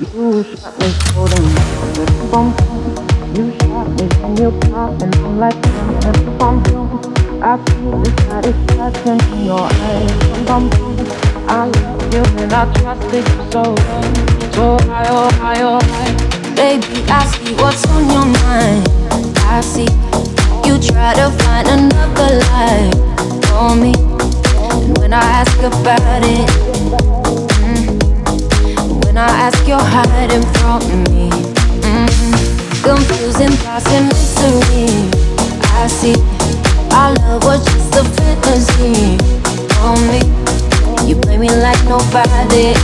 You shot me and I'm like. I feel satisfaction in your eyes. I love you and I you so. So high, oh oh. Baby, I see what's on your mind. I see you try to find another for me. When I ask about it. I ask, you're hiding from me. Mm-hmm. Confusing thoughts and mystery. I see our love was just a fantasy me. You play me like nobody.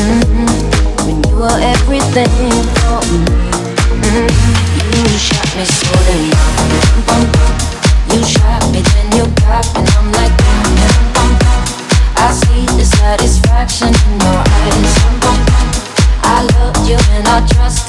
Mm-hmm. When you were everything for me. Mm-hmm. You shot me so damn. You shot me, then you got me, I'm like. I see the satisfaction in your eyes.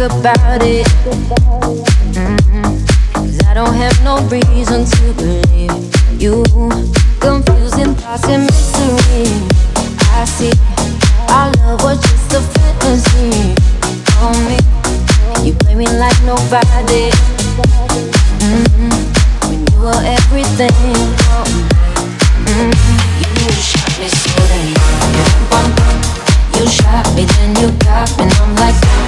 about it. Mm-hmm. Cause I don't have no reason to believe you. Confusing thoughts and mystery. I see. Our love was just a fantasy on me. You play me like nobody. Mm-hmm you were everything me. Mm-hmm. You shot me so then You shot me, then you got me, I'm like,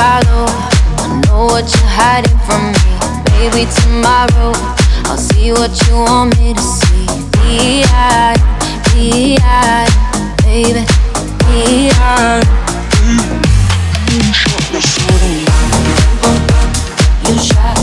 hollow. I know what you're hiding from me. Maybe tomorrow I'll see what you want me to see. Be-I, be-I, baby, be-I. You shot me, shooting. You shot